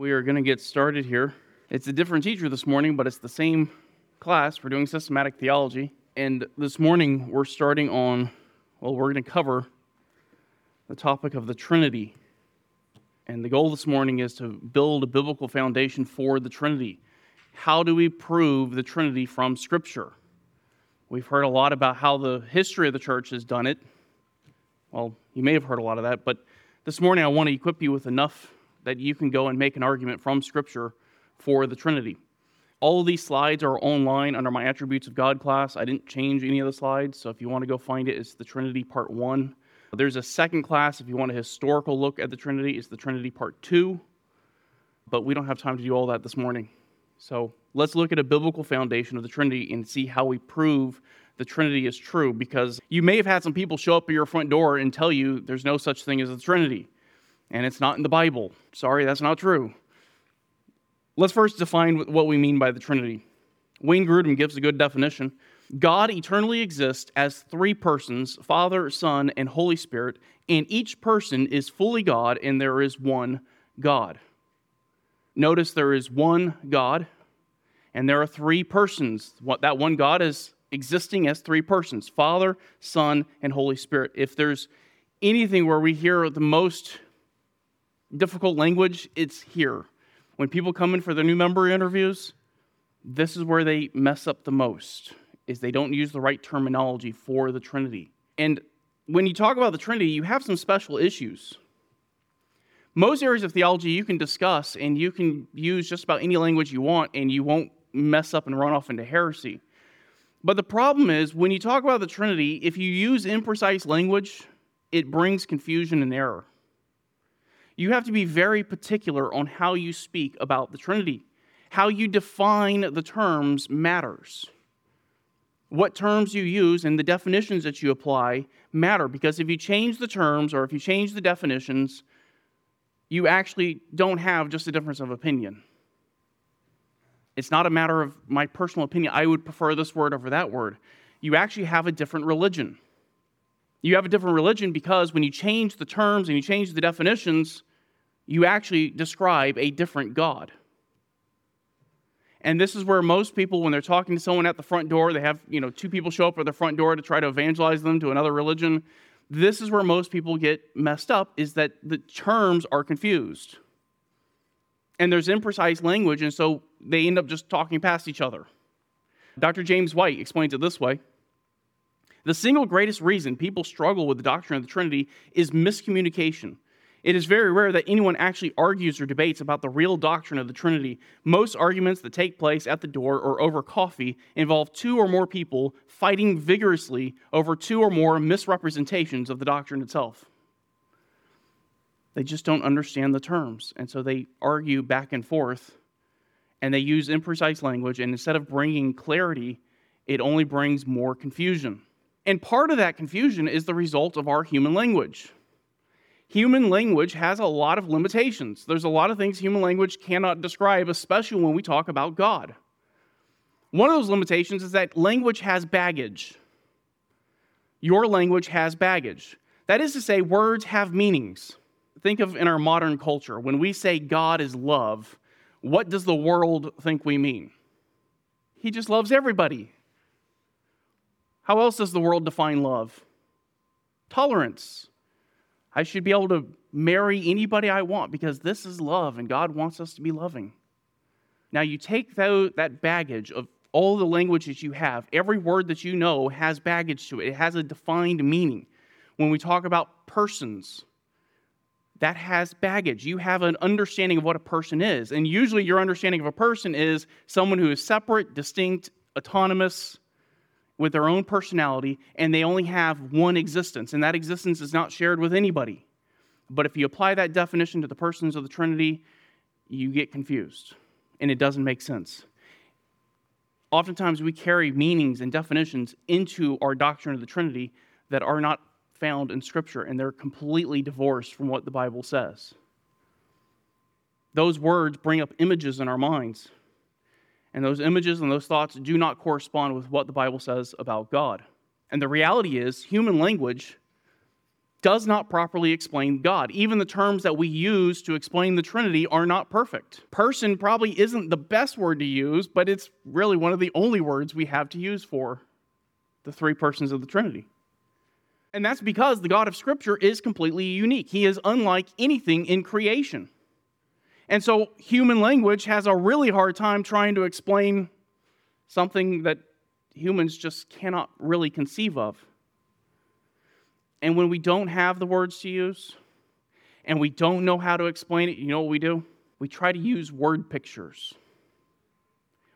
We are going to get started here. It's a different teacher this morning, but it's the same class. We're doing systematic theology. And this morning, we're starting on, well, we're going to cover the topic of the Trinity. And the goal this morning is to build a biblical foundation for the Trinity. How do we prove the Trinity from Scripture? We've heard a lot about how the history of the church has done it. Well, you may have heard a lot of that, but this morning I want to equip you with enough that you can go and make an argument from Scripture for the Trinity. All of these slides are online under my Attributes of God class. I didn't change any of the slides, so if you want to go find it, it's the Trinity Part 1. There's a second class if you want a historical look at the Trinity, it's the Trinity Part 2. But we don't have time to do all that this morning. So let's look at a biblical foundation of the Trinity and see how we prove the Trinity is true. Because you may have had some people show up at your front door and tell you there's no such thing as the Trinity and it's not in the Bible. Sorry, that's not true. Let's first define what we mean by the Trinity. Wayne Grudem gives a good definition. God eternally exists as three persons Father, Son, and Holy Spirit, and each person is fully God, and there is one God. Notice there is one God, and there are three persons. What that one God is existing as three persons Father, Son, and Holy Spirit. If there's anything where we hear the most difficult language, it's here. When people come in for their new member interviews, this is where they mess up the most is they don't use the right terminology for the Trinity. And when you talk about the Trinity, you have some special issues. Most areas of theology you can discuss and you can use just about any language you want and you won't mess up and run off into heresy. But the problem is when you talk about the Trinity, if you use imprecise language, it brings confusion and error you have to be very particular on how you speak about the Trinity. How you define the terms matters. What terms you use and the definitions that you apply matter because if you change the terms or if you change the definitions, you actually don't have just a difference of opinion. It's not a matter of my personal opinion. I would prefer this word over that word. You actually have a different religion. You have a different religion because when you change the terms and you change the definitions, you actually describe a different God. And this is where most people, when they're talking to someone at the front door, they have, you know, two people show up at the front door to try to evangelize them to another religion. This is where most people get messed up, is that the terms are confused. And there's imprecise language, and so they end up just talking past each other. Dr. James White explains it this way The single greatest reason people struggle with the doctrine of the Trinity is miscommunication. It is very rare that anyone actually argues or debates about the real doctrine of the Trinity. Most arguments that take place at the door or over coffee involve two or more people fighting vigorously over two or more misrepresentations of the doctrine itself. They just don't understand the terms, and so they argue back and forth, and they use imprecise language, and instead of bringing clarity, it only brings more confusion. And part of that confusion is the result of our human language human language has a lot of limitations. There's a lot of things human language cannot describe, especially when we talk about God. One of those limitations is that language has baggage. Your language has baggage. That is to say, words have meanings. Think of in our modern culture, when we say God is love, what does the world think we mean? He just loves everybody. How else does the world define love? Tolerance. I should be able to marry anybody I want because this is love and God wants us to be loving. Now, you take that baggage of all the language that you have, every word that you know has baggage to it, it has a defined meaning. When we talk about persons, that has baggage. You have an understanding of what a person is. And usually, your understanding of a person is someone who is separate, distinct, autonomous, with their own personality, and they only have one existence, and that existence is not shared with anybody. But if you apply that definition to the persons of the Trinity, you get confused, and it doesn't make sense. Oftentimes, we carry meanings and definitions into our doctrine of the Trinity that are not found in Scripture, and they're completely divorced from what the Bible says. Those words bring up images in our minds and those images and those thoughts do not correspond with what the Bible says about God. And the reality is, human language does not properly explain God. Even the terms that we use to explain the Trinity are not perfect. Person probably isn't the best word to use, but it's really one of the only words we have to use for the three persons of the Trinity. And that's because the God of Scripture is completely unique. He is unlike anything in creation. And so human language has a really hard time trying to explain something that humans just cannot really conceive of. And when we don't have the words to use and we don't know how to explain it, you know what we do? We try to use word pictures.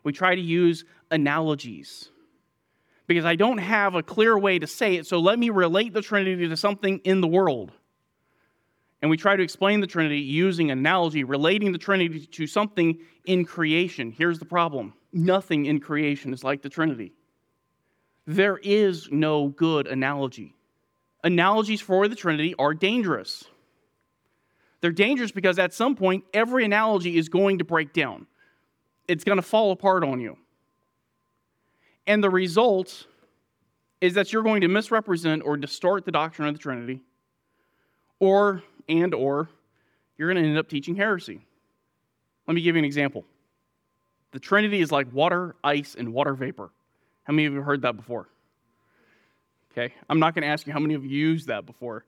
We try to use analogies because I don't have a clear way to say it, so let me relate the Trinity to something in the world. And we try to explain the Trinity using analogy, relating the Trinity to something in creation. Here's the problem nothing in creation is like the Trinity. There is no good analogy. Analogies for the Trinity are dangerous. They're dangerous because at some point, every analogy is going to break down, it's going to fall apart on you. And the result is that you're going to misrepresent or distort the doctrine of the Trinity, or and or you're going to end up teaching heresy. Let me give you an example. The Trinity is like water, ice, and water vapor. How many of you have heard that before? Okay, I'm not going to ask you how many of you used that before.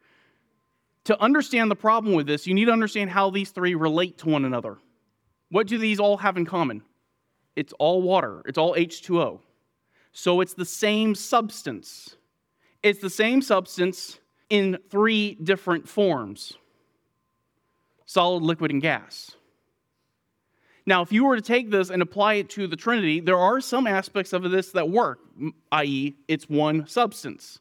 To understand the problem with this, you need to understand how these three relate to one another. What do these all have in common? It's all water, it's all H2O. So it's the same substance. It's the same substance in three different forms solid, liquid, and gas. Now, if you were to take this and apply it to the Trinity, there are some aspects of this that work, i.e., it's one substance.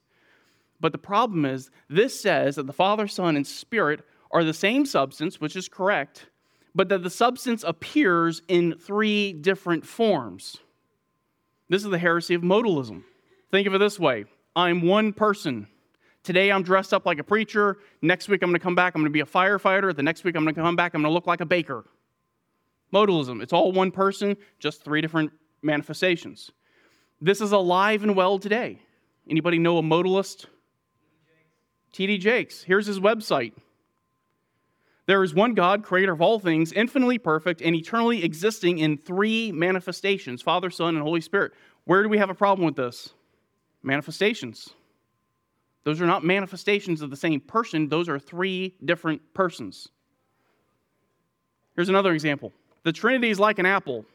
But the problem is, this says that the Father, Son, and Spirit are the same substance, which is correct, but that the substance appears in three different forms. This is the heresy of modalism. Think of it this way I'm one person. Today I'm dressed up like a preacher. Next week I'm going to come back, I'm going to be a firefighter. The next week I'm going to come back, I'm going to look like a baker. Modalism. It's all one person, just three different manifestations. This is alive and well today. Anybody know a modalist? TD Jakes. Here's his website. There is one God, creator of all things, infinitely perfect and eternally existing in three manifestations Father, Son, and Holy Spirit. Where do we have a problem with this? Manifestations. Those are not manifestations of the same person, those are three different persons. Here's another example the Trinity is like an apple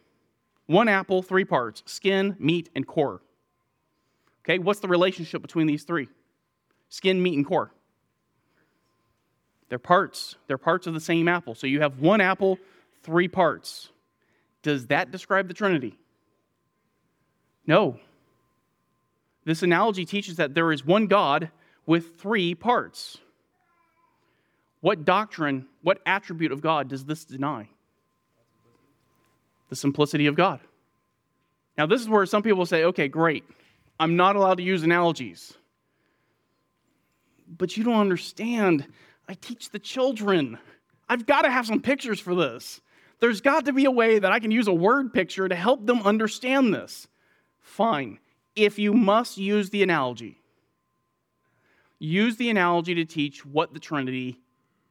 one apple, three parts skin, meat, and core. Okay, what's the relationship between these three? Skin, meat, and core. They're parts. They're parts of the same apple. So you have one apple, three parts. Does that describe the Trinity? No. This analogy teaches that there is one God with three parts. What doctrine, what attribute of God does this deny? The simplicity of God. Now, this is where some people say, okay, great. I'm not allowed to use analogies. But you don't understand I teach the children. I've got to have some pictures for this. There's got to be a way that I can use a word picture to help them understand this. Fine. If you must use the analogy, use the analogy to teach what the Trinity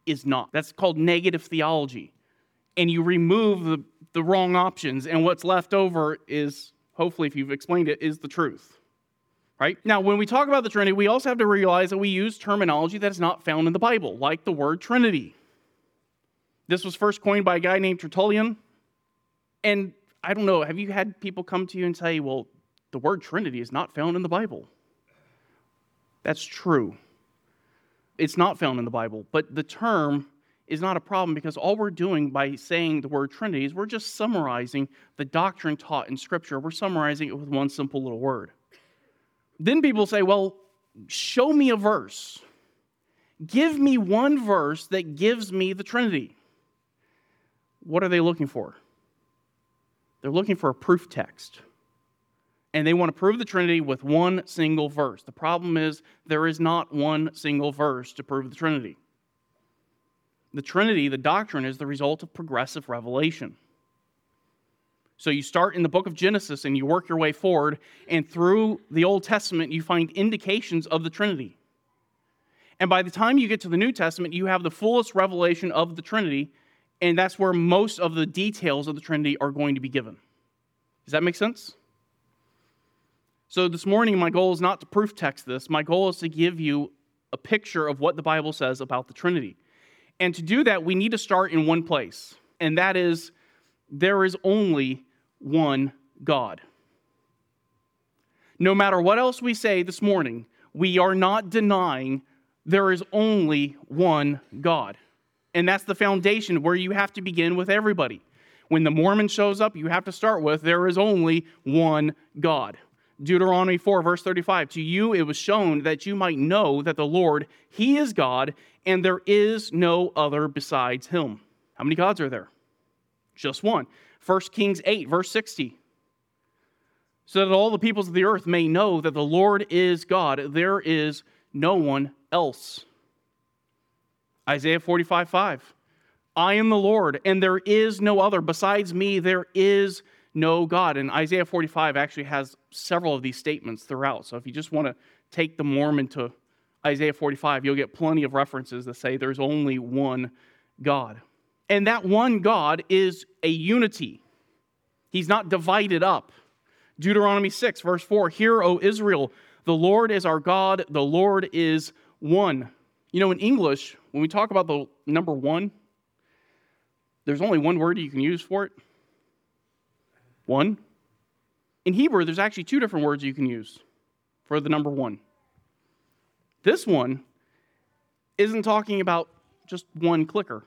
is not. That's called negative theology. And you remove the, the wrong options, and what's left over is, hopefully, if you've explained it, is the truth right? Now, when we talk about the Trinity, we also have to realize that we use terminology that is not found in the Bible, like the word Trinity. This was first coined by a guy named Tertullian. And I don't know, have you had people come to you and say, well, the word Trinity is not found in the Bible? That's true. It's not found in the Bible, but the term is not a problem because all we're doing by saying the word Trinity is we're just summarizing the doctrine taught in Scripture. We're summarizing it with one simple little word. Then people say, well, show me a verse. Give me one verse that gives me the Trinity. What are they looking for? They're looking for a proof text. And they want to prove the Trinity with one single verse. The problem is, there is not one single verse to prove the Trinity. The Trinity, the doctrine, is the result of progressive revelation. So you start in the book of Genesis and you work your way forward, and through the Old Testament, you find indications of the Trinity. And by the time you get to the New Testament, you have the fullest revelation of the Trinity, and that's where most of the details of the Trinity are going to be given. Does that make sense? So, this morning, my goal is not to proof text this. My goal is to give you a picture of what the Bible says about the Trinity. And to do that, we need to start in one place, and that is there is only one God. No matter what else we say this morning, we are not denying there is only one God. And that's the foundation where you have to begin with everybody. When the Mormon shows up, you have to start with there is only one God. Deuteronomy 4, verse 35 To you it was shown that you might know that the Lord, He is God, and there is no other besides Him. How many gods are there? Just one. 1 Kings 8, verse 60 so that all the peoples of the earth may know that the Lord is God. There is no one else. Isaiah 45 5. I am the Lord, and there is no other. Besides me, there is no God. And Isaiah 45 actually has several of these statements throughout. So if you just want to take the Mormon to Isaiah 45, you'll get plenty of references that say there's only one God. And that one God is a unity, He's not divided up. Deuteronomy 6, verse 4 Hear, O Israel, the Lord is our God, the Lord is one. You know, in English, when we talk about the number one, there's only one word you can use for it one. In Hebrew, there's actually two different words you can use for the number one. This one isn't talking about just one clicker,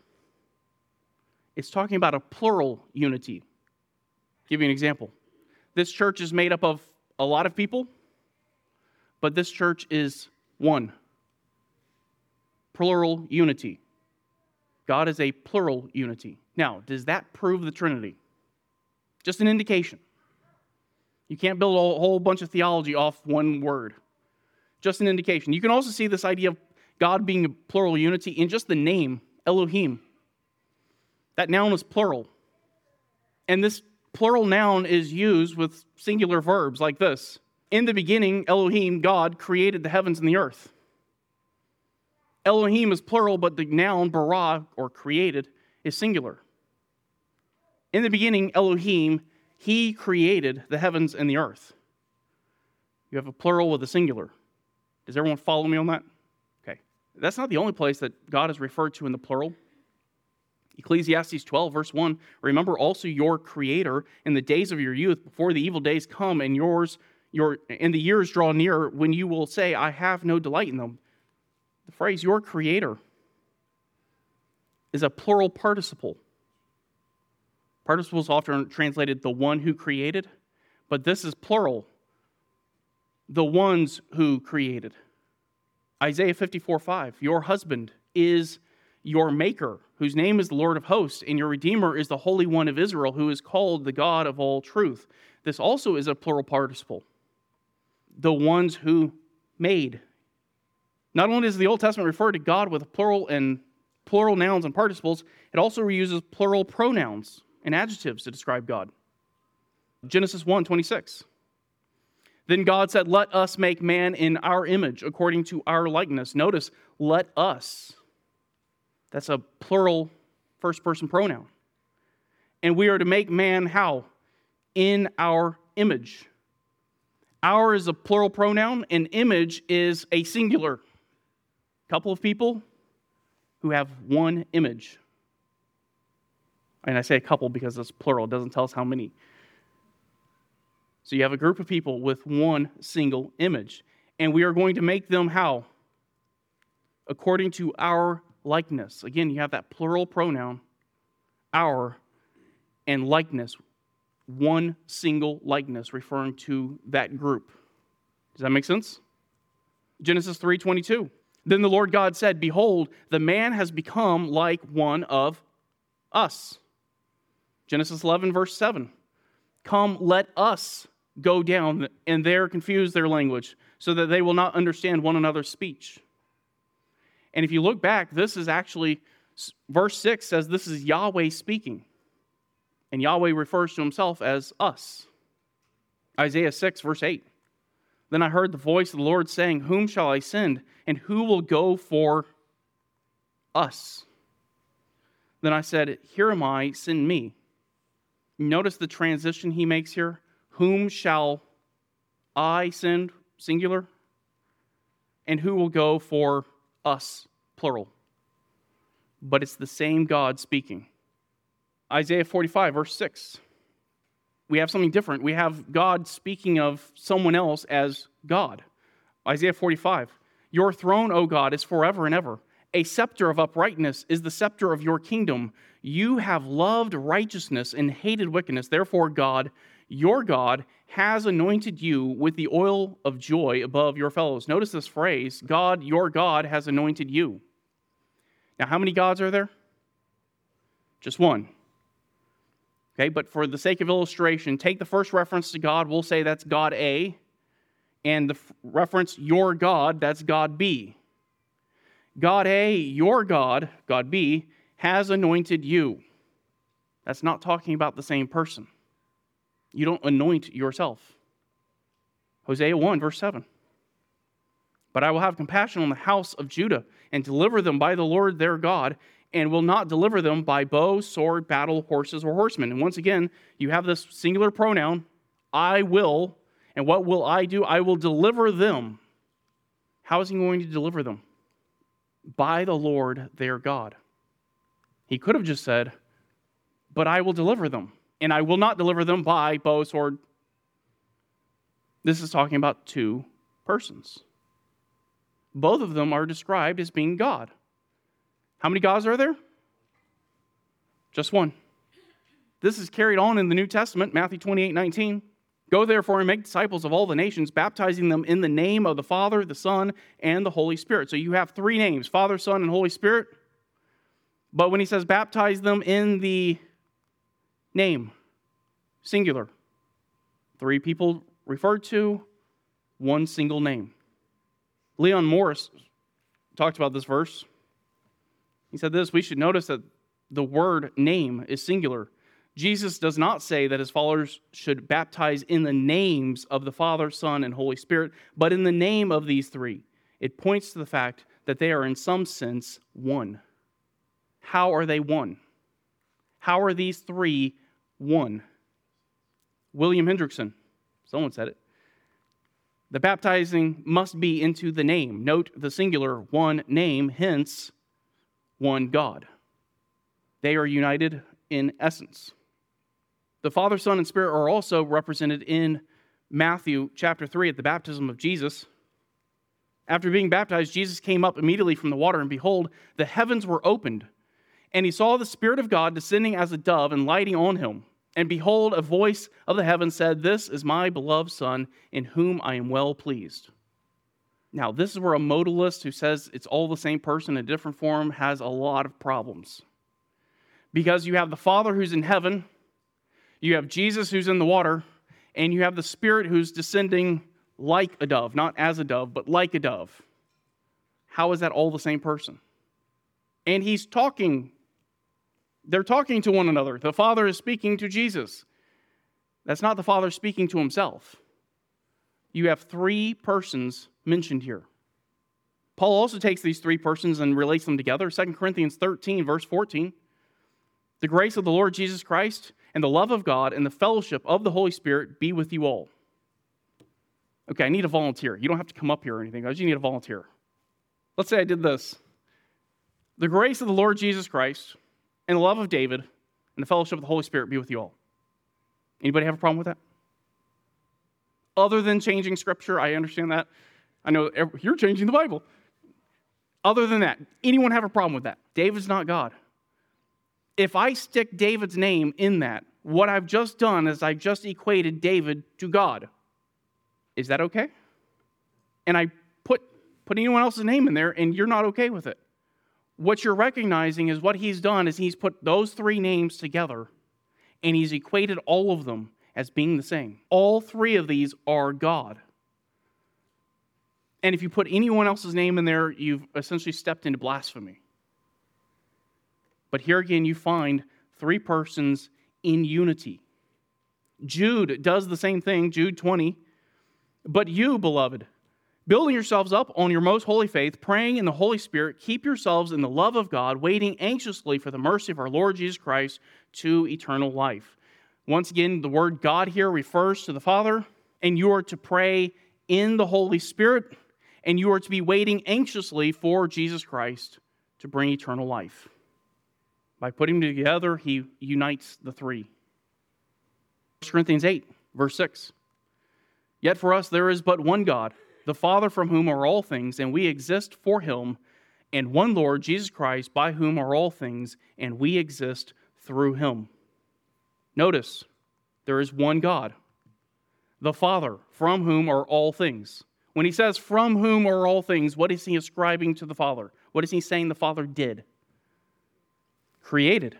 it's talking about a plural unity. I'll give you an example. This church is made up of a lot of people, but this church is one. Plural unity. God is a plural unity. Now, does that prove the Trinity? Just an indication. You can't build a whole bunch of theology off one word. Just an indication. You can also see this idea of God being a plural unity in just the name, Elohim. That noun is plural. And this plural noun is used with singular verbs like this In the beginning, Elohim, God, created the heavens and the earth. Elohim is plural, but the noun bara, or created, is singular. In the beginning, Elohim, he created the heavens and the earth. You have a plural with a singular. Does everyone follow me on that? Okay. That's not the only place that God is referred to in the plural. Ecclesiastes 12, verse 1 Remember also your Creator in the days of your youth, before the evil days come and yours, your, and the years draw near, when you will say, I have no delight in them. The phrase your Creator is a plural participle. Participles often translated the one who created, but this is plural. The ones who created. Isaiah 54 5 Your husband is your maker, whose name is the Lord of hosts, and your Redeemer is the Holy One of Israel, who is called the God of all truth. This also is a plural participle. The ones who made. Not only does the Old Testament refer to God with plural and plural nouns and participles, it also uses plural pronouns and adjectives to describe God. Genesis 1 26. Then God said, Let us make man in our image, according to our likeness. Notice, let us. That's a plural first person pronoun. And we are to make man how? In our image. Our is a plural pronoun, and image is a singular. Couple of people who have one image. And I say a couple because it's plural, it doesn't tell us how many. So you have a group of people with one single image. And we are going to make them how? According to our likeness. Again, you have that plural pronoun, our, and likeness. One single likeness referring to that group. Does that make sense? Genesis 3:22. Then the Lord God said, Behold, the man has become like one of us. Genesis 11, verse 7. Come, let us go down, and there confuse their language, so that they will not understand one another's speech. And if you look back, this is actually, verse 6 says this is Yahweh speaking. And Yahweh refers to himself as us. Isaiah 6, verse 8. Then I heard the voice of the Lord saying, Whom shall I send? And who will go for us? Then I said, Here am I, send me. Notice the transition he makes here. Whom shall I send, singular? And who will go for us, plural? But it's the same God speaking. Isaiah 45, verse 6. We have something different. We have God speaking of someone else as God. Isaiah 45. Your throne, O God, is forever and ever. A scepter of uprightness is the scepter of your kingdom. You have loved righteousness and hated wickedness. Therefore, God, your God, has anointed you with the oil of joy above your fellows. Notice this phrase God, your God, has anointed you. Now, how many gods are there? Just one. Okay, but for the sake of illustration, take the first reference to God, we'll say that's God A, and the f- reference your God, that's God B. God A, your God, God B, has anointed you. That's not talking about the same person. You don't anoint yourself. Hosea 1, verse 7. But I will have compassion on the house of Judah and deliver them by the Lord their God, and will not deliver them by bow, sword, battle, horses, or horsemen. And once again, you have this singular pronoun, I will. And what will I do? I will deliver them. How is he going to deliver them? by the Lord their God. He could have just said, But I will deliver them, and I will not deliver them by bow, sword. This is talking about two persons. Both of them are described as being God. How many gods are there? Just one. This is carried on in the New Testament, Matthew 28 19. Go therefore and make disciples of all the nations, baptizing them in the name of the Father, the Son, and the Holy Spirit. So you have three names Father, Son, and Holy Spirit. But when he says baptize them in the name, singular, three people referred to, one single name. Leon Morris talked about this verse. He said this We should notice that the word name is singular Jesus does not say that his followers should baptize in the names of the Father, Son, and Holy Spirit, but in the name of these three. It points to the fact that they are, in some sense, one. How are they one? How are these three one? William Hendriksen, someone said it. The baptizing must be into the name. Note the singular one name, hence one God. They are united in essence. The Father, Son, and Spirit are also represented in Matthew chapter 3 at the baptism of Jesus. After being baptized, Jesus came up immediately from the water, and behold, the heavens were opened. And he saw the Spirit of God descending as a dove and lighting on him. And behold, a voice of the heaven said, This is my beloved Son, in whom I am well pleased. Now, this is where a modalist who says it's all the same person in a different form has a lot of problems. Because you have the Father who's in heaven, you have Jesus who's in the water, and you have the Spirit who's descending like a dove, not as a dove, but like a dove. How is that all the same person? And he's talking, they're talking to one another. The Father is speaking to Jesus. That's not the Father speaking to himself. You have three persons mentioned here. Paul also takes these three persons and relates them together. 2 Corinthians 13, verse 14. The grace of the Lord Jesus Christ and the love of God and the fellowship of the Holy Spirit be with you all. Okay, I need a volunteer. You don't have to come up here or anything. I just need a volunteer. Let's say I did this. The grace of the Lord Jesus Christ and the love of David and the fellowship of the Holy Spirit be with you all. Anybody have a problem with that? Other than changing scripture, I understand that. I know you're changing the Bible. Other than that, anyone have a problem with that? David's not God if I stick David's name in that, what I've just done is I've just equated David to God. Is that okay? And I put, put anyone else's name in there and you're not okay with it. What you're recognizing is what he's done is he's put those three names together and he's equated all of them as being the same. All three of these are God. And if you put anyone else's name in there, you've essentially stepped into blasphemy. But here again, you find three persons in unity. Jude does the same thing, Jude 20. But you, beloved, building yourselves up on your most holy faith, praying in the Holy Spirit, keep yourselves in the love of God, waiting anxiously for the mercy of our Lord Jesus Christ to eternal life. Once again, the word God here refers to the Father, and you are to pray in the Holy Spirit, and you are to be waiting anxiously for Jesus Christ to bring eternal life. By putting them together, he unites the three. 1 Corinthians 8, verse 6. Yet for us there is but one God, the Father from whom are all things, and we exist for him, and one Lord, Jesus Christ, by whom are all things, and we exist through him. Notice, there is one God, the Father, from whom are all things. When he says from whom are all things, what is he ascribing to the Father? What is he saying the Father did? Created.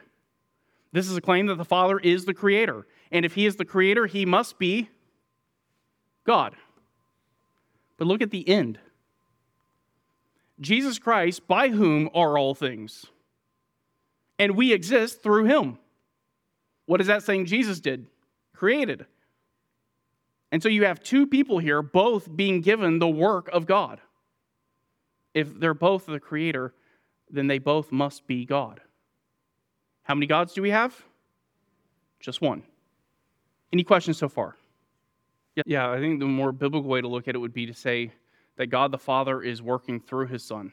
This is a claim that the Father is the creator. And if he is the creator, he must be God. But look at the end Jesus Christ, by whom are all things. And we exist through him. What is that saying Jesus did? Created. And so you have two people here, both being given the work of God. If they're both the creator, then they both must be God. How many gods do we have? Just one. Any questions so far? Yeah, I think the more biblical way to look at it would be to say that God the Father is working through his Son,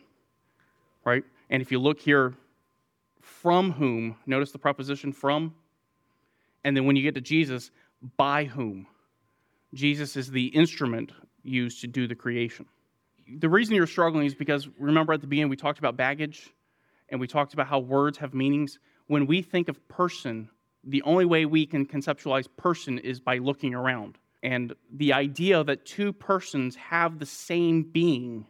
right? And if you look here, from whom, notice the preposition from, and then when you get to Jesus, by whom. Jesus is the instrument used to do the creation. The reason you're struggling is because remember at the beginning we talked about baggage and we talked about how words have meanings. When we think of person, the only way we can conceptualize person is by looking around. And the idea that two persons have the same being,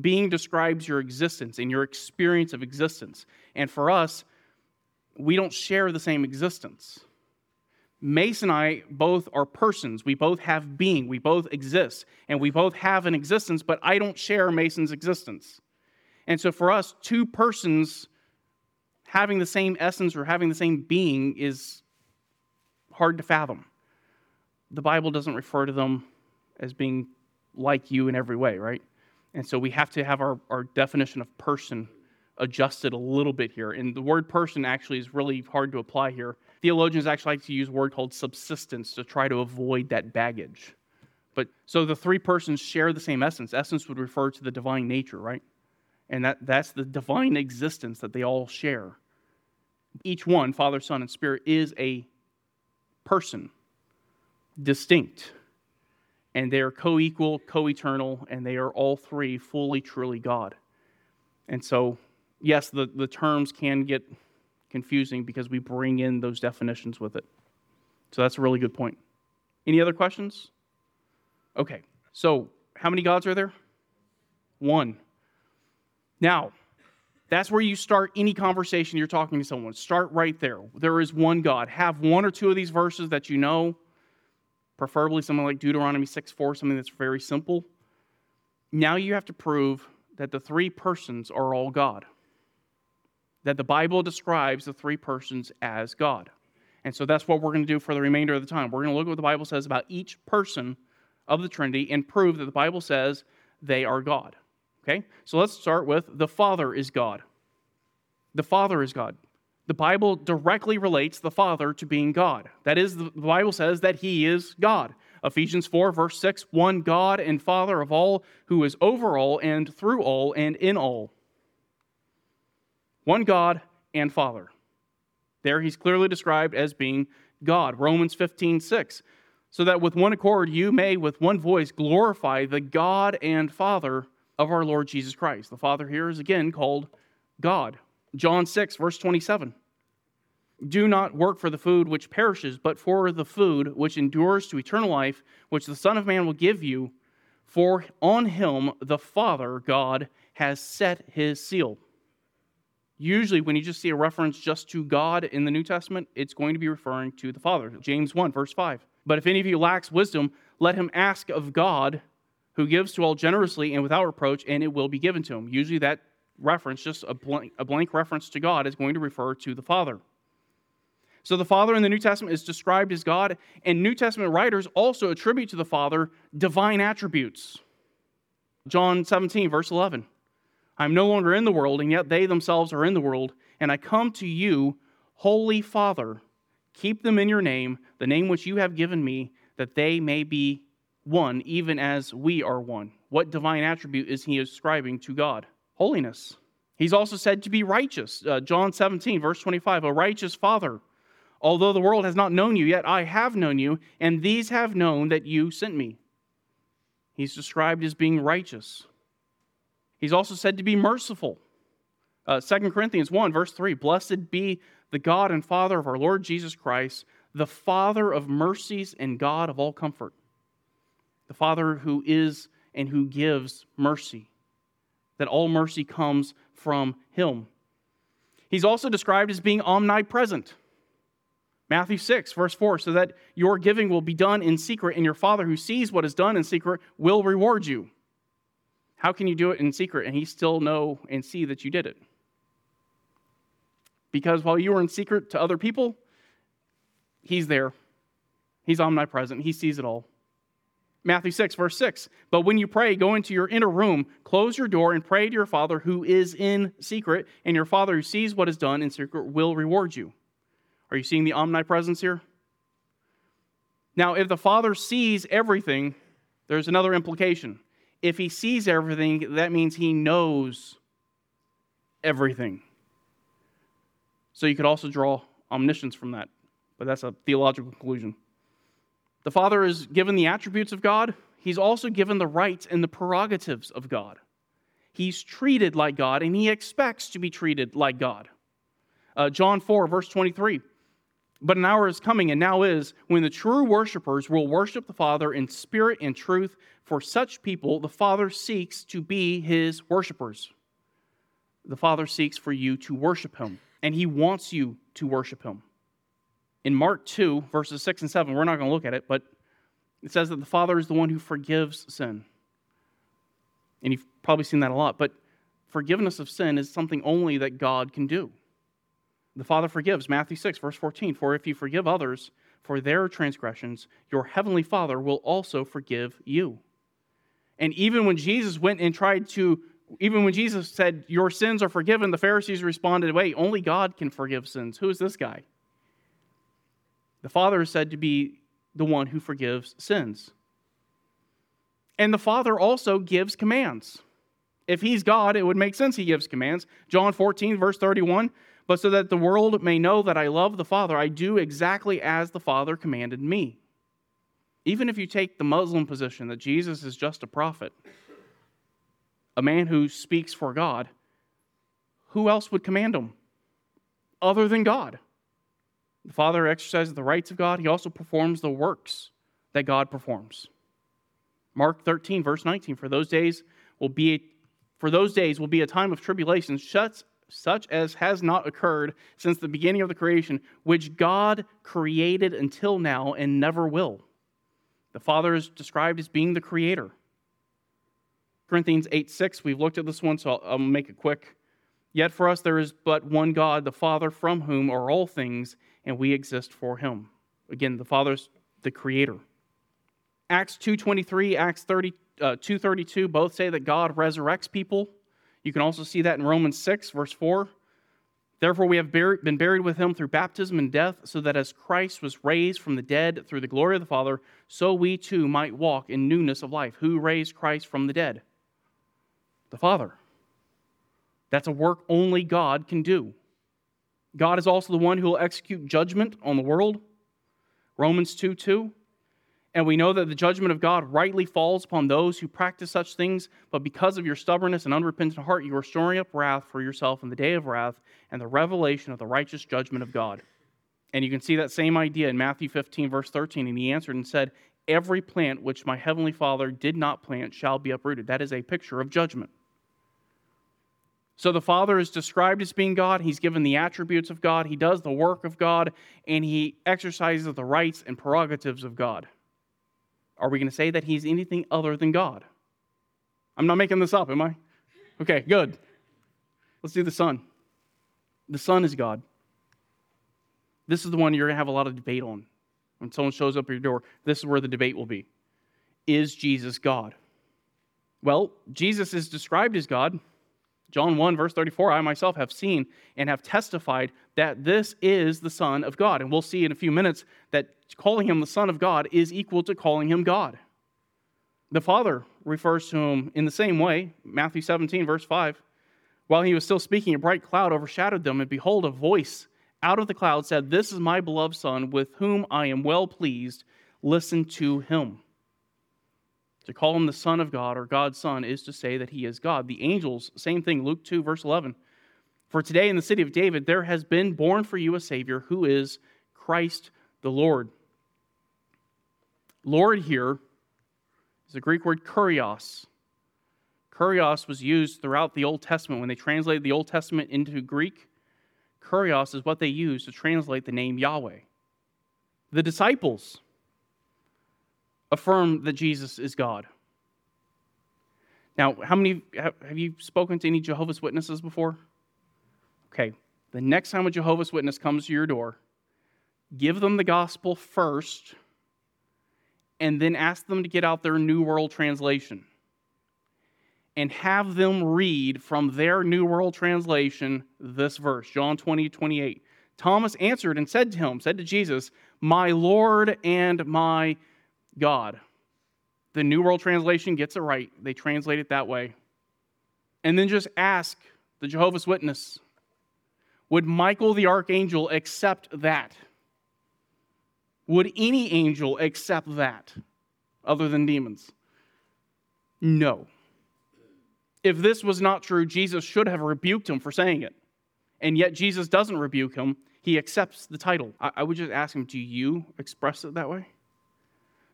being describes your existence and your experience of existence. And for us, we don't share the same existence. Mace and I both are persons. We both have being. We both exist. And we both have an existence, but I don't share Mason's existence. And so for us, two persons having the same essence or having the same being is hard to fathom the Bible doesn't refer to them as being like you in every way, right? And so we have to have our, our definition of person adjusted a little bit here. And the word person actually is really hard to apply here. Theologians actually like to use a word called subsistence to try to avoid that baggage. But so the three persons share the same essence. Essence would refer to the divine nature, right? And that, that's the divine existence that they all share. Each one, Father, Son, and Spirit, is a person distinct. And they are co equal, co eternal, and they are all three fully, truly God. And so, yes, the, the terms can get confusing because we bring in those definitions with it. So that's a really good point. Any other questions? Okay, so how many gods are there? One. Now, that's where you start any conversation you're talking to someone. Start right there. There is one God. Have one or two of these verses that you know preferably something like Deuteronomy 6 4, something that's very simple. Now you have to prove that the three persons are all God, that the Bible describes the three persons as God. And so that's what we're going to do for the remainder of the time. We're going to look at what the Bible says about each person of the Trinity and prove that the Bible says they are God. Okay? So let's start with the Father is God. The Father is God the Bible directly relates the Father to being God. That is, the Bible says that He is God. Ephesians 4, verse 6 one God and Father of all, who is over all and through all and in all. One God and Father. There he's clearly described as being God. Romans 15, 6. So that with one accord you may, with one voice, glorify the God and Father of our Lord Jesus Christ. The Father here is again called God. John 6, verse 27. Do not work for the food which perishes, but for the food which endures to eternal life, which the Son of Man will give you. For on him the Father, God, has set his seal. Usually, when you just see a reference just to God in the New Testament, it's going to be referring to the Father. James 1, verse 5. But if any of you lacks wisdom, let him ask of God, who gives to all generously and without reproach, and it will be given to him. Usually, that reference, just a blank, a blank reference to God, is going to refer to the Father. So the Father in the New Testament is described as God, and New Testament writers also attribute to the Father divine attributes. John 17, verse 11 I am no longer in the world, and yet they themselves are in the world, and I come to you, Holy Father. Keep them in your name, the name which you have given me, that they may be one, even as we are one. What divine attribute is he ascribing to God? Holiness. He's also said to be righteous. Uh, John 17, verse 25, a righteous Father. Although the world has not known you, yet I have known you, and these have known that you sent me. He's described as being righteous. He's also said to be merciful. Uh, 2 Corinthians 1, verse 3 Blessed be the God and Father of our Lord Jesus Christ, the Father of mercies and God of all comfort. The Father who is and who gives mercy, that all mercy comes from Him. He's also described as being omnipresent. Matthew 6, verse 4, so that your giving will be done in secret, and your Father who sees what is done in secret will reward you. How can you do it in secret and He still know and see that you did it? Because while you were in secret to other people, He's there. He's omnipresent. He sees it all. Matthew 6, verse 6. But when you pray, go into your inner room, close your door, and pray to your Father who is in secret, and your Father who sees what is done in secret will reward you. Are you seeing the omnipresence here? Now, if the Father sees everything, there's another implication. If he sees everything, that means he knows everything. So you could also draw omniscience from that, but that's a theological conclusion. The Father is given the attributes of God, he's also given the rights and the prerogatives of God. He's treated like God, and he expects to be treated like God. Uh, John 4, verse 23 but an hour is coming, and now is, when the true worshipers will worship the Father in spirit and truth. For such people, the Father seeks to be his worshipers. The Father seeks for you to worship him, and he wants you to worship him. In Mark 2, verses 6 and 7, we're not going to look at it, but it says that the Father is the one who forgives sin. And you've probably seen that a lot, but forgiveness of sin is something only that God can do. The Father forgives, Matthew 6, verse 14. For if you forgive others for their transgressions, your heavenly Father will also forgive you. And even when Jesus went and tried to, even when Jesus said, Your sins are forgiven, the Pharisees responded, Wait, only God can forgive sins. Who is this guy? The Father is said to be the one who forgives sins. And the Father also gives commands. If he's God, it would make sense he gives commands. John 14, verse 31 but so that the world may know that I love the Father, I do exactly as the Father commanded me. Even if you take the Muslim position that Jesus is just a prophet, a man who speaks for God, who else would command him other than God? The Father exercises the rights of God, he also performs the works that God performs. Mark 13, verse 19, for those days will be a, for those days will be a time of tribulation, such such as has not occurred since the beginning of the creation, which God created until now and never will. The Father is described as being the creator. Corinthians 8 6, we've looked at this one, so I'll, I'll make it quick. Yet for us there is but one God, the Father, from whom are all things, and we exist for him. Again, the Father's the creator. Acts 2.23, Acts 30, uh, 2.32 both say that God resurrects people you can also see that in Romans 6, verse 4. Therefore, we have been buried with him through baptism and death, so that as Christ was raised from the dead through the glory of the Father, so we too might walk in newness of life. Who raised Christ from the dead? The Father. That's a work only God can do. God is also the one who will execute judgment on the world. Romans 2 2. And we know that the judgment of God rightly falls upon those who practice such things, but because of your stubbornness and unrepentant heart, you are storing up wrath for yourself in the day of wrath and the revelation of the righteous judgment of God. And you can see that same idea in Matthew 15, verse 13. And he answered and said, Every plant which my heavenly Father did not plant shall be uprooted. That is a picture of judgment. So the Father is described as being God. He's given the attributes of God. He does the work of God, and he exercises the rights and prerogatives of God. Are we going to say that he's anything other than God? I'm not making this up, am I? Okay, good. Let's do the Son. The Son is God. This is the one you're going to have a lot of debate on. When someone shows up at your door, this is where the debate will be. Is Jesus God? Well, Jesus is described as God. John 1, verse 34 I myself have seen and have testified that this is the Son of God. And we'll see in a few minutes that calling him the Son of God is equal to calling him God. The Father refers to him in the same way, Matthew 17, verse 5. While he was still speaking, a bright cloud overshadowed them, and behold, a voice out of the cloud said, This is my beloved Son, with whom I am well pleased. Listen to him. To call him the Son of God or God's Son is to say that he is God. The angels, same thing, Luke 2, verse 11. For today in the city of David there has been born for you a Savior who is Christ the Lord. Lord here is the Greek word kurios. Kurios was used throughout the Old Testament. When they translated the Old Testament into Greek, kurios is what they used to translate the name Yahweh. The disciples affirm that Jesus is God. Now, how many have you spoken to any Jehovah's Witnesses before? Okay, the next time a Jehovah's Witness comes to your door, give them the gospel first and then ask them to get out their New World Translation and have them read from their New World Translation this verse, John 20, 28. Thomas answered and said to him, said to Jesus, My Lord and my God. The New World Translation gets it right. They translate it that way. And then just ask the Jehovah's Witness Would Michael the archangel accept that? Would any angel accept that other than demons? No. If this was not true, Jesus should have rebuked him for saying it. And yet Jesus doesn't rebuke him. He accepts the title. I, would just ask him, do you express it that way?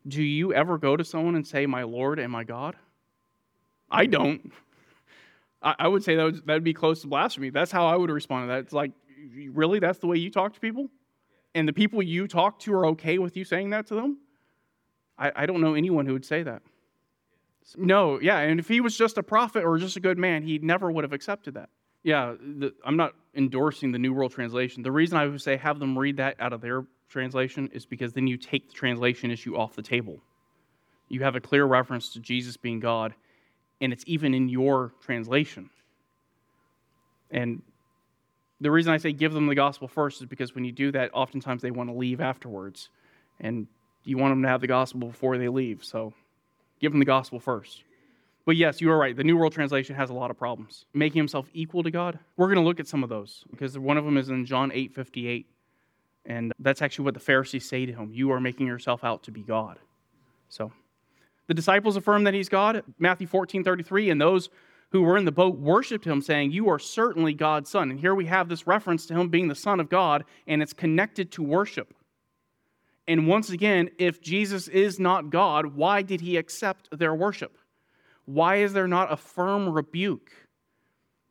Do you ever go to someone and say, My Lord and my God? I don't. I, would say that would, that'd be close to blasphemy. That's how I would respond to that. It's like, really? That's the way you talk to people? And the people you talk to are okay with you saying that to them? I, I don't know anyone who would say that. No, yeah, and if he was just a prophet or just a good man, he never would have accepted that. Yeah, the, I'm not endorsing the New World Translation. The reason I would say have them read that out of their translation is because then you take the translation issue off the table. You have a clear reference to Jesus being God, and it's even in your translation. And the reason I say give them the gospel first is because when you do that, oftentimes they want to leave afterwards. And you want them to have the gospel before they leave. So give them the gospel first. But yes, you are right. The New World Translation has a lot of problems. Making himself equal to God. We're going to look at some of those because one of them is in John 8 58. And that's actually what the Pharisees say to him You are making yourself out to be God. So the disciples affirm that he's God. Matthew 14 33. And those who were in the boat worshiped him, saying, You are certainly God's son. And here we have this reference to him being the Son of God, and it's connected to worship. And once again, if Jesus is not God, why did he accept their worship? Why is there not a firm rebuke?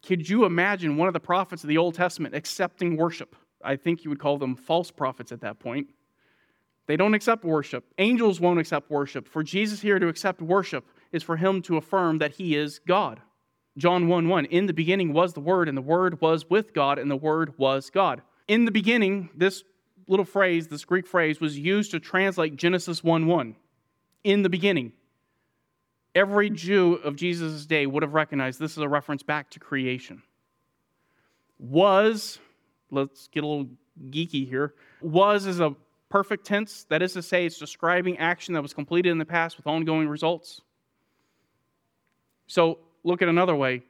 Could you imagine one of the prophets of the Old Testament accepting worship? I think you would call them false prophets at that point. They don't accept worship. Angels won't accept worship. For Jesus here to accept worship is for him to affirm that he is God. John 1 1 In the beginning was the Word, and the Word was with God, and the Word was God. In the beginning, this little phrase, this Greek phrase, was used to translate Genesis 1 1. In the beginning. Every Jew of Jesus' day would have recognized this is a reference back to creation. Was let's get a little geeky here. Was is a perfect tense. That is to say, it's describing action that was completed in the past with ongoing results. So look at another way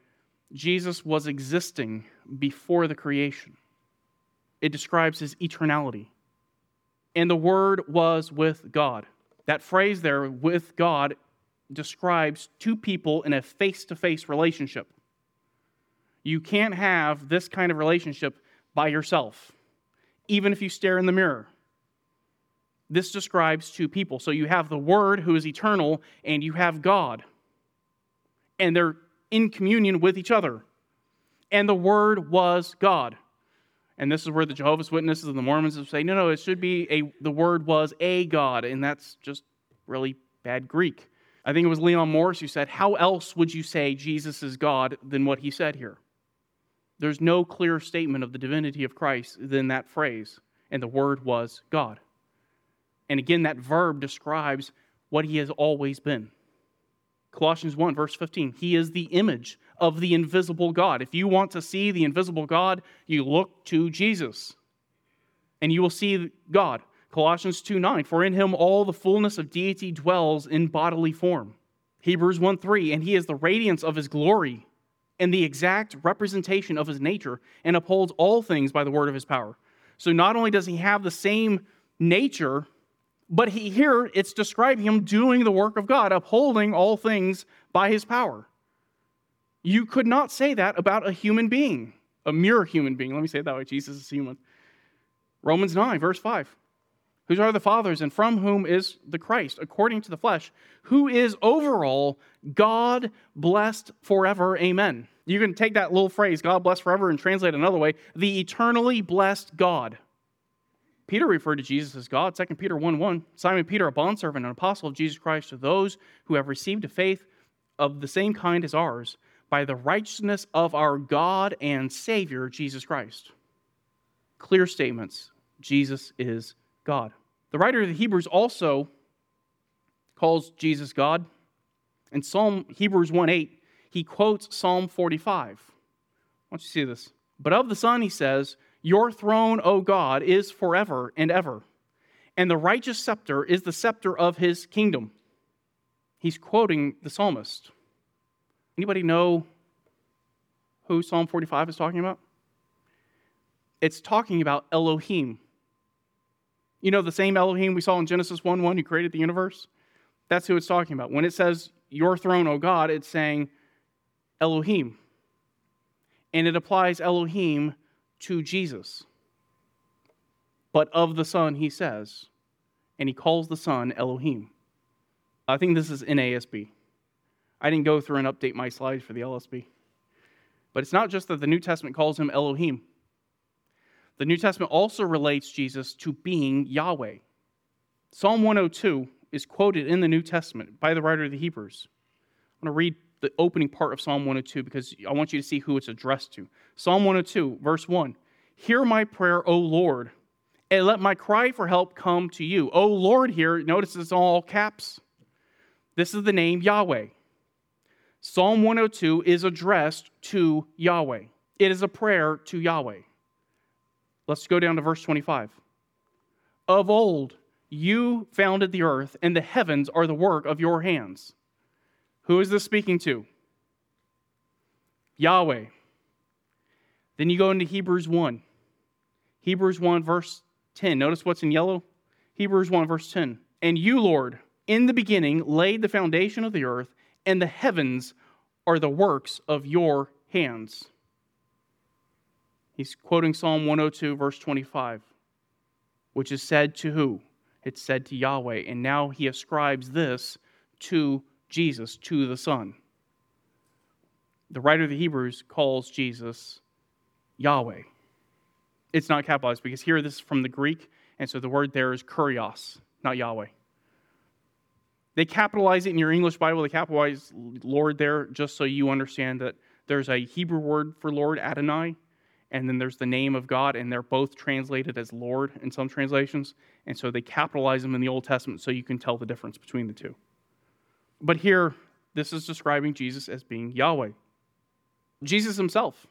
Jesus was existing before the creation, it describes his eternality. And the Word was with God. That phrase there, with God, describes two people in a face to face relationship. You can't have this kind of relationship by yourself, even if you stare in the mirror. This describes two people. So you have the Word who is eternal, and you have God. And they're in communion with each other. And the Word was God. And this is where the Jehovah's Witnesses and the Mormons would say, no, no, it should be a, the Word was a God. And that's just really bad Greek. I think it was Leon Morris who said, How else would you say Jesus is God than what he said here? There's no clearer statement of the divinity of Christ than that phrase. and the Word was God. And again, that verb describes what he has always been. Colossians 1, verse 15. He is the image of the invisible God. If you want to see the invisible God, you look to Jesus and you will see God. Colossians 2, 9. For in him all the fullness of deity dwells in bodily form. Hebrews 1, 3. And he is the radiance of his glory and the exact representation of his nature and upholds all things by the word of his power. So not only does he have the same nature but he, here it's describing him doing the work of God, upholding all things by his power. You could not say that about a human being, a mere human being. Let me say it that way. Jesus is human. Romans 9, verse 5. Whose are the fathers, and from whom is the Christ, according to the flesh, who is over all God blessed forever. Amen. You can take that little phrase, God blessed forever, and translate it another way the eternally blessed God. Peter referred to Jesus as God, 2 Peter 1 1. Simon Peter, a bondservant and apostle of Jesus Christ, to those who have received a faith of the same kind as ours, by the righteousness of our God and Savior, Jesus Christ. Clear statements Jesus is God. The writer of the Hebrews also calls Jesus God. In Psalm Hebrews 1 8, he quotes Psalm 45. I want you see this. But of the Son, he says, your throne, O God, is forever and ever, and the righteous scepter is the scepter of his kingdom. He's quoting the psalmist. Anybody know who Psalm 45 is talking about? It's talking about Elohim. You know the same Elohim we saw in Genesis 1 1 who created the universe? That's who it's talking about. When it says, Your throne, O God, it's saying Elohim. And it applies Elohim to Jesus. But of the Son, he says, and he calls the Son Elohim. I think this is NASB. I didn't go through and update my slides for the LSB. But it's not just that the New Testament calls him Elohim. The New Testament also relates Jesus to being Yahweh. Psalm 102 is quoted in the New Testament by the writer of the Hebrews. I'm going to read the opening part of Psalm 102 because I want you to see who it's addressed to. Psalm 102, verse 1 Hear my prayer, O Lord, and let my cry for help come to you. O Lord, here, notice it's all caps. This is the name Yahweh. Psalm 102 is addressed to Yahweh, it is a prayer to Yahweh. Let's go down to verse 25. Of old, you founded the earth, and the heavens are the work of your hands. Who is this speaking to? Yahweh. Then you go into Hebrews 1. Hebrews 1, verse 10. Notice what's in yellow? Hebrews 1, verse 10. And you, Lord, in the beginning laid the foundation of the earth, and the heavens are the works of your hands. He's quoting Psalm 102, verse 25, which is said to who? It's said to Yahweh. And now he ascribes this to Jesus to the Son. The writer of the Hebrews calls Jesus Yahweh. It's not capitalized because here this is from the Greek, and so the word there is kurios, not Yahweh. They capitalize it in your English Bible, they capitalize Lord there just so you understand that there's a Hebrew word for Lord, Adonai, and then there's the name of God, and they're both translated as Lord in some translations. And so they capitalize them in the Old Testament so you can tell the difference between the two. But here, this is describing Jesus as being Yahweh. Jesus himself,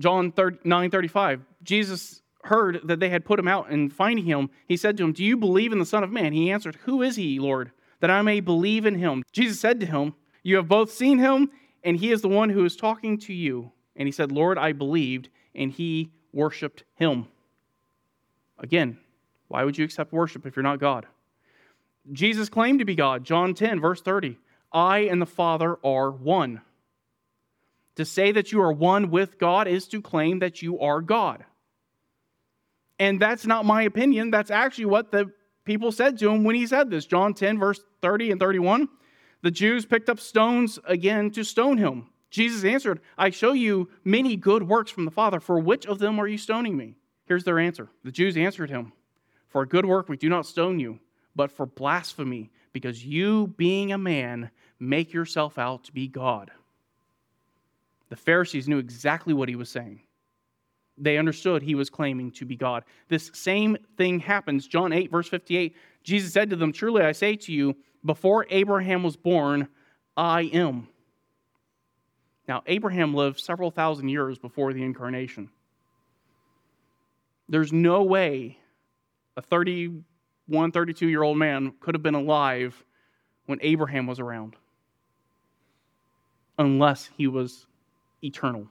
John 9 35, Jesus heard that they had put him out, and finding him, he said to him, Do you believe in the Son of Man? He answered, Who is he, Lord, that I may believe in him? Jesus said to him, You have both seen him, and he is the one who is talking to you. And he said, Lord, I believed, and he worshiped him. Again, why would you accept worship if you're not God? Jesus claimed to be God. John 10, verse 30. I and the Father are one. To say that you are one with God is to claim that you are God. And that's not my opinion. That's actually what the people said to him when he said this. John 10, verse 30 and 31. The Jews picked up stones again to stone him. Jesus answered, I show you many good works from the Father. For which of them are you stoning me? Here's their answer. The Jews answered him, For a good work we do not stone you, but for blasphemy, because you, being a man, make yourself out to be God. The Pharisees knew exactly what he was saying. they understood he was claiming to be God. This same thing happens. John 8, verse 58, Jesus said to them, Truly I say to you, before Abraham was born, I am. Now, Abraham lived several thousand years before the incarnation. There's no way a 31, 32 year old man could have been alive when Abraham was around unless he was eternal.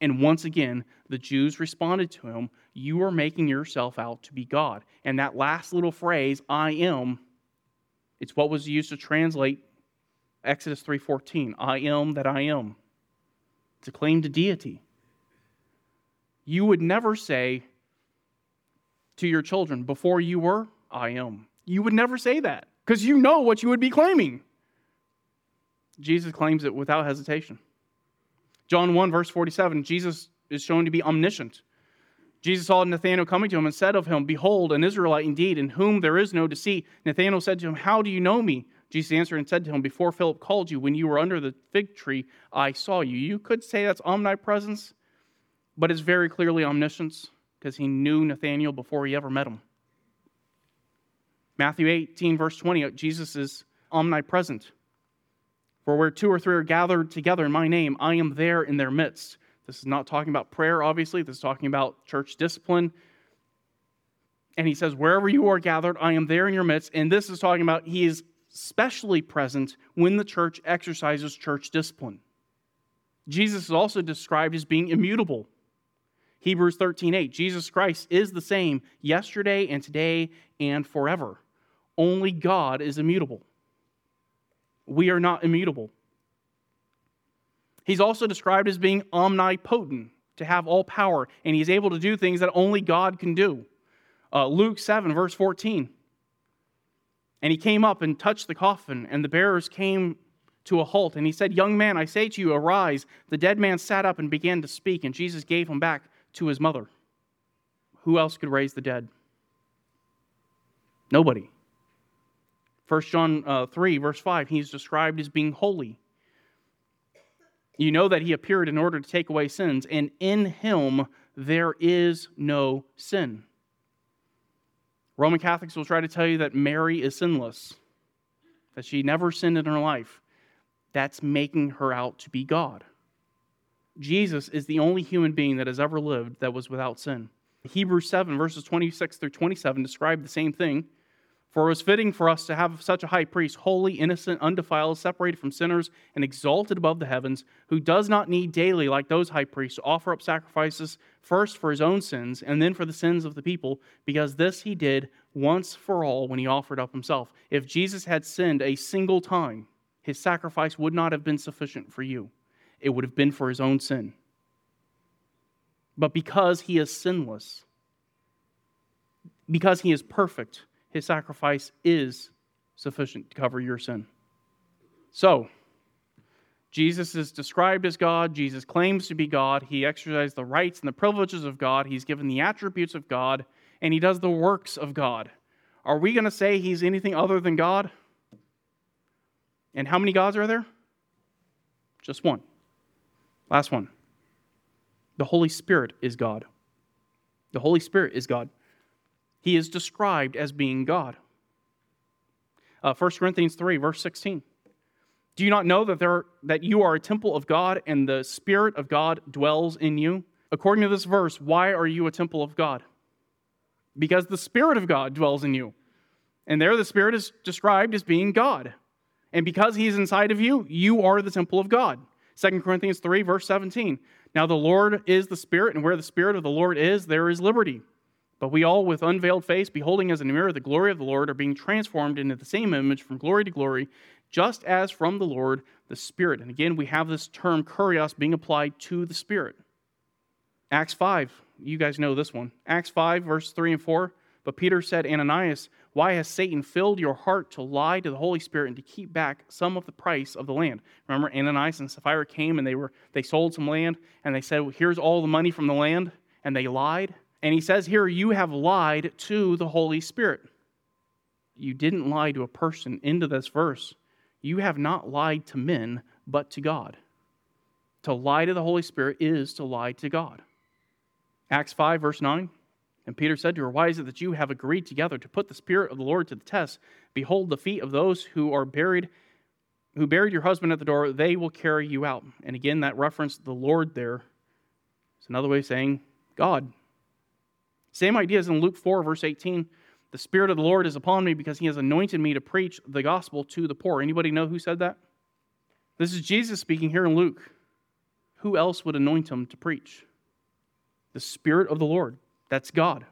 And once again, the Jews responded to him, You are making yourself out to be God. And that last little phrase, I am, it's what was used to translate Exodus 3:14, I am that I am. It's a claim to deity. You would never say to your children, before you were, I am. You would never say that because you know what you would be claiming. Jesus claims it without hesitation. John 1, verse 47, Jesus is shown to be omniscient. Jesus saw Nathanael coming to him and said of him, Behold, an Israelite indeed, in whom there is no deceit. Nathanael said to him, How do you know me? Jesus answered and said to him, Before Philip called you, when you were under the fig tree, I saw you. You could say that's omnipresence, but it's very clearly omniscience because he knew Nathanael before he ever met him. Matthew 18, verse 20, uh, Jesus is omnipresent. For where two or three are gathered together in my name, I am there in their midst. This is not talking about prayer, obviously. This is talking about church discipline. And he says, Wherever you are gathered, I am there in your midst. And this is talking about he is specially present when the church exercises church discipline. Jesus is also described as being immutable. Hebrews 13:8 Jesus Christ is the same yesterday and today and forever. Only God is immutable. We are not immutable. He's also described as being omnipotent, to have all power, and he's able to do things that only God can do. Uh, Luke 7, verse 14. And he came up and touched the coffin, and the bearers came to a halt. And he said, Young man, I say to you, arise. The dead man sat up and began to speak, and Jesus gave him back to his mother. Who else could raise the dead? Nobody. 1 John uh, 3, verse 5, he's described as being holy. You know that he appeared in order to take away sins, and in him there is no sin. Roman Catholics will try to tell you that Mary is sinless, that she never sinned in her life. That's making her out to be God. Jesus is the only human being that has ever lived that was without sin. Hebrews 7, verses 26 through 27 describe the same thing. For it was fitting for us to have such a high priest, holy, innocent, undefiled, separated from sinners, and exalted above the heavens, who does not need daily, like those high priests, to offer up sacrifices first for his own sins and then for the sins of the people, because this he did once for all when he offered up himself. If Jesus had sinned a single time, his sacrifice would not have been sufficient for you, it would have been for his own sin. But because he is sinless, because he is perfect, his sacrifice is sufficient to cover your sin. So, Jesus is described as God. Jesus claims to be God. He exercises the rights and the privileges of God. He's given the attributes of God, and he does the works of God. Are we going to say he's anything other than God? And how many gods are there? Just one. Last one. The Holy Spirit is God. The Holy Spirit is God he is described as being God. Uh, 1 Corinthians 3, verse 16. Do you not know that, there, that you are a temple of God and the Spirit of God dwells in you? According to this verse, why are you a temple of God? Because the Spirit of God dwells in you. And there the Spirit is described as being God. And because He is inside of you, you are the temple of God. 2 Corinthians 3, verse 17. Now the Lord is the Spirit, and where the Spirit of the Lord is, there is liberty. But we all, with unveiled face, beholding as in a mirror the glory of the Lord, are being transformed into the same image from glory to glory, just as from the Lord the Spirit. And again, we have this term kurios being applied to the Spirit. Acts 5, you guys know this one. Acts 5, verse 3 and 4. But Peter said, Ananias, why has Satan filled your heart to lie to the Holy Spirit and to keep back some of the price of the land? Remember, Ananias and Sapphira came and they were they sold some land and they said, well, Here's all the money from the land, and they lied. And he says here, You have lied to the Holy Spirit. You didn't lie to a person into this verse. You have not lied to men, but to God. To lie to the Holy Spirit is to lie to God. Acts 5, verse 9. And Peter said to her, Why is it that you have agreed together to put the Spirit of the Lord to the test? Behold, the feet of those who are buried, who buried your husband at the door, they will carry you out. And again, that reference, the Lord there, is another way of saying God. Same idea as in Luke 4, verse 18. The Spirit of the Lord is upon me because he has anointed me to preach the gospel to the poor. Anybody know who said that? This is Jesus speaking here in Luke. Who else would anoint him to preach? The Spirit of the Lord. That's God.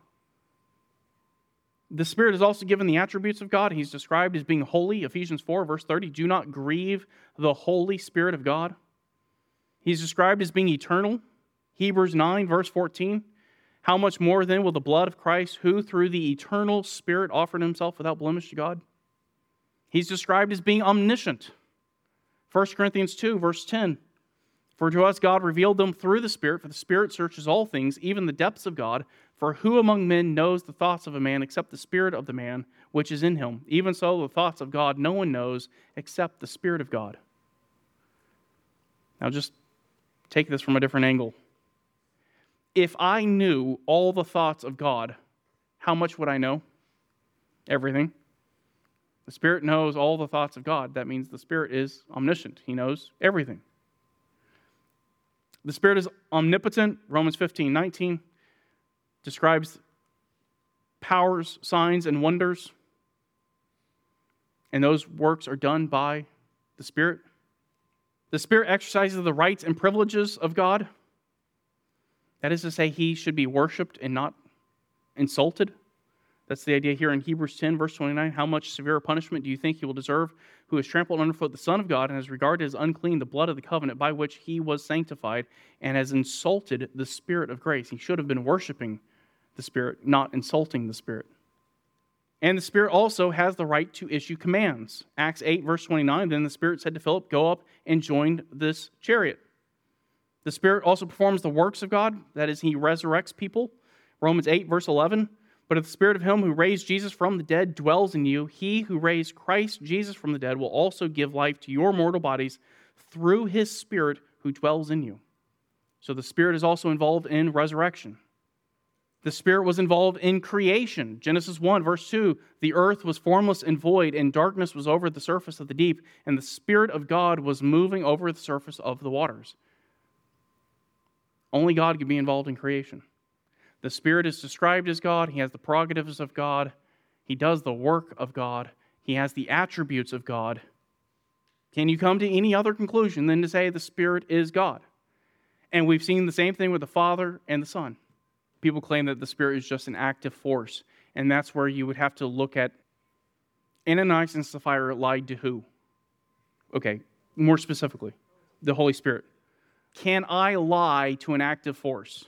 The Spirit is also given the attributes of God. He's described as being holy, Ephesians 4, verse 30. Do not grieve the Holy Spirit of God. He's described as being eternal, Hebrews 9, verse 14. How much more then will the blood of Christ, who through the eternal Spirit offered himself without blemish to God? He's described as being omniscient. 1 Corinthians 2, verse 10. For to us God revealed them through the Spirit, for the Spirit searches all things, even the depths of God. For who among men knows the thoughts of a man except the Spirit of the man which is in him? Even so, the thoughts of God no one knows except the Spirit of God. Now, just take this from a different angle if I knew all the thoughts of God, how much would I know? Everything. The Spirit knows all the thoughts of God. That means the Spirit is omniscient, He knows everything. The Spirit is omnipotent. Romans 15 19 describes powers, signs, and wonders. And those works are done by the Spirit. The Spirit exercises the rights and privileges of God. That is to say, he should be worshiped and not insulted. That's the idea here in Hebrews 10, verse 29. How much severe punishment do you think he will deserve who has trampled underfoot the Son of God and has regarded as unclean the blood of the covenant by which he was sanctified and has insulted the Spirit of grace? He should have been worshiping the Spirit, not insulting the Spirit. And the Spirit also has the right to issue commands. Acts 8, verse 29. Then the Spirit said to Philip, Go up and join this chariot. The Spirit also performs the works of God, that is, He resurrects people. Romans 8, verse 11. But if the Spirit of Him who raised Jesus from the dead dwells in you, He who raised Christ Jesus from the dead will also give life to your mortal bodies through His Spirit who dwells in you. So the Spirit is also involved in resurrection. The Spirit was involved in creation. Genesis 1, verse 2 The earth was formless and void, and darkness was over the surface of the deep, and the Spirit of God was moving over the surface of the waters. Only God can be involved in creation. The Spirit is described as God. He has the prerogatives of God. He does the work of God. He has the attributes of God. Can you come to any other conclusion than to say the Spirit is God? And we've seen the same thing with the Father and the Son. People claim that the Spirit is just an active force, and that's where you would have to look at Ananias and Sapphira lied to who? Okay, more specifically, the Holy Spirit. Can I lie to an active force?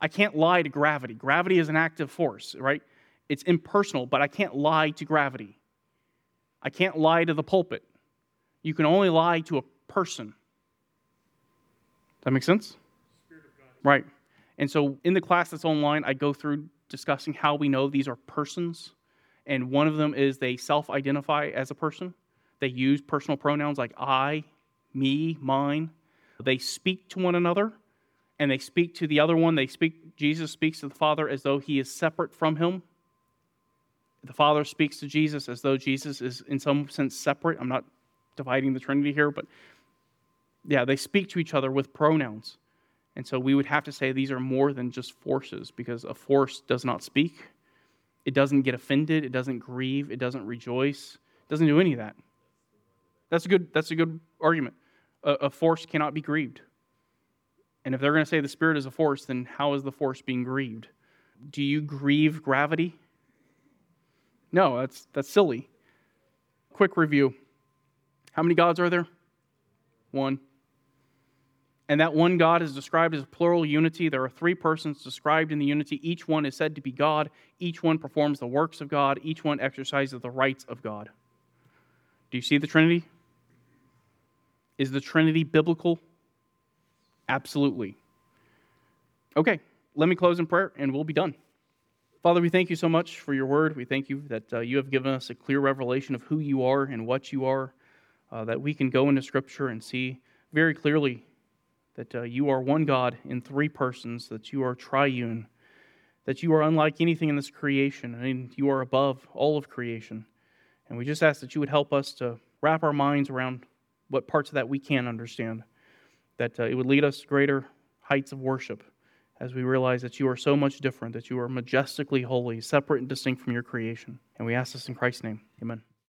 I can't lie to gravity. Gravity is an active force, right? It's impersonal, but I can't lie to gravity. I can't lie to the pulpit. You can only lie to a person. Does that make sense? Right. And so in the class that's online, I go through discussing how we know these are persons. And one of them is they self identify as a person. They use personal pronouns like I, me, mine. They speak to one another and they speak to the other one. They speak, Jesus speaks to the Father as though he is separate from him. The Father speaks to Jesus as though Jesus is in some sense separate. I'm not dividing the Trinity here, but yeah, they speak to each other with pronouns. And so we would have to say these are more than just forces because a force does not speak. It doesn't get offended, it doesn't grieve, it doesn't rejoice, it doesn't do any of that. That's a good that's a good argument a, a force cannot be grieved. And if they're going to say the Spirit is a force, then how is the force being grieved? Do you grieve gravity? No, that's, that's silly. Quick review How many gods are there? One. And that one God is described as plural unity. There are three persons described in the unity. Each one is said to be God. Each one performs the works of God. Each one exercises the rights of God. Do you see the Trinity? Is the Trinity biblical? Absolutely. Okay, let me close in prayer and we'll be done. Father, we thank you so much for your word. We thank you that uh, you have given us a clear revelation of who you are and what you are, uh, that we can go into Scripture and see very clearly that uh, you are one God in three persons, that you are triune, that you are unlike anything in this creation, and you are above all of creation. And we just ask that you would help us to wrap our minds around what parts of that we can understand, that uh, it would lead us to greater heights of worship as we realize that you are so much different, that you are majestically holy, separate and distinct from your creation. And we ask this in Christ's name. Amen.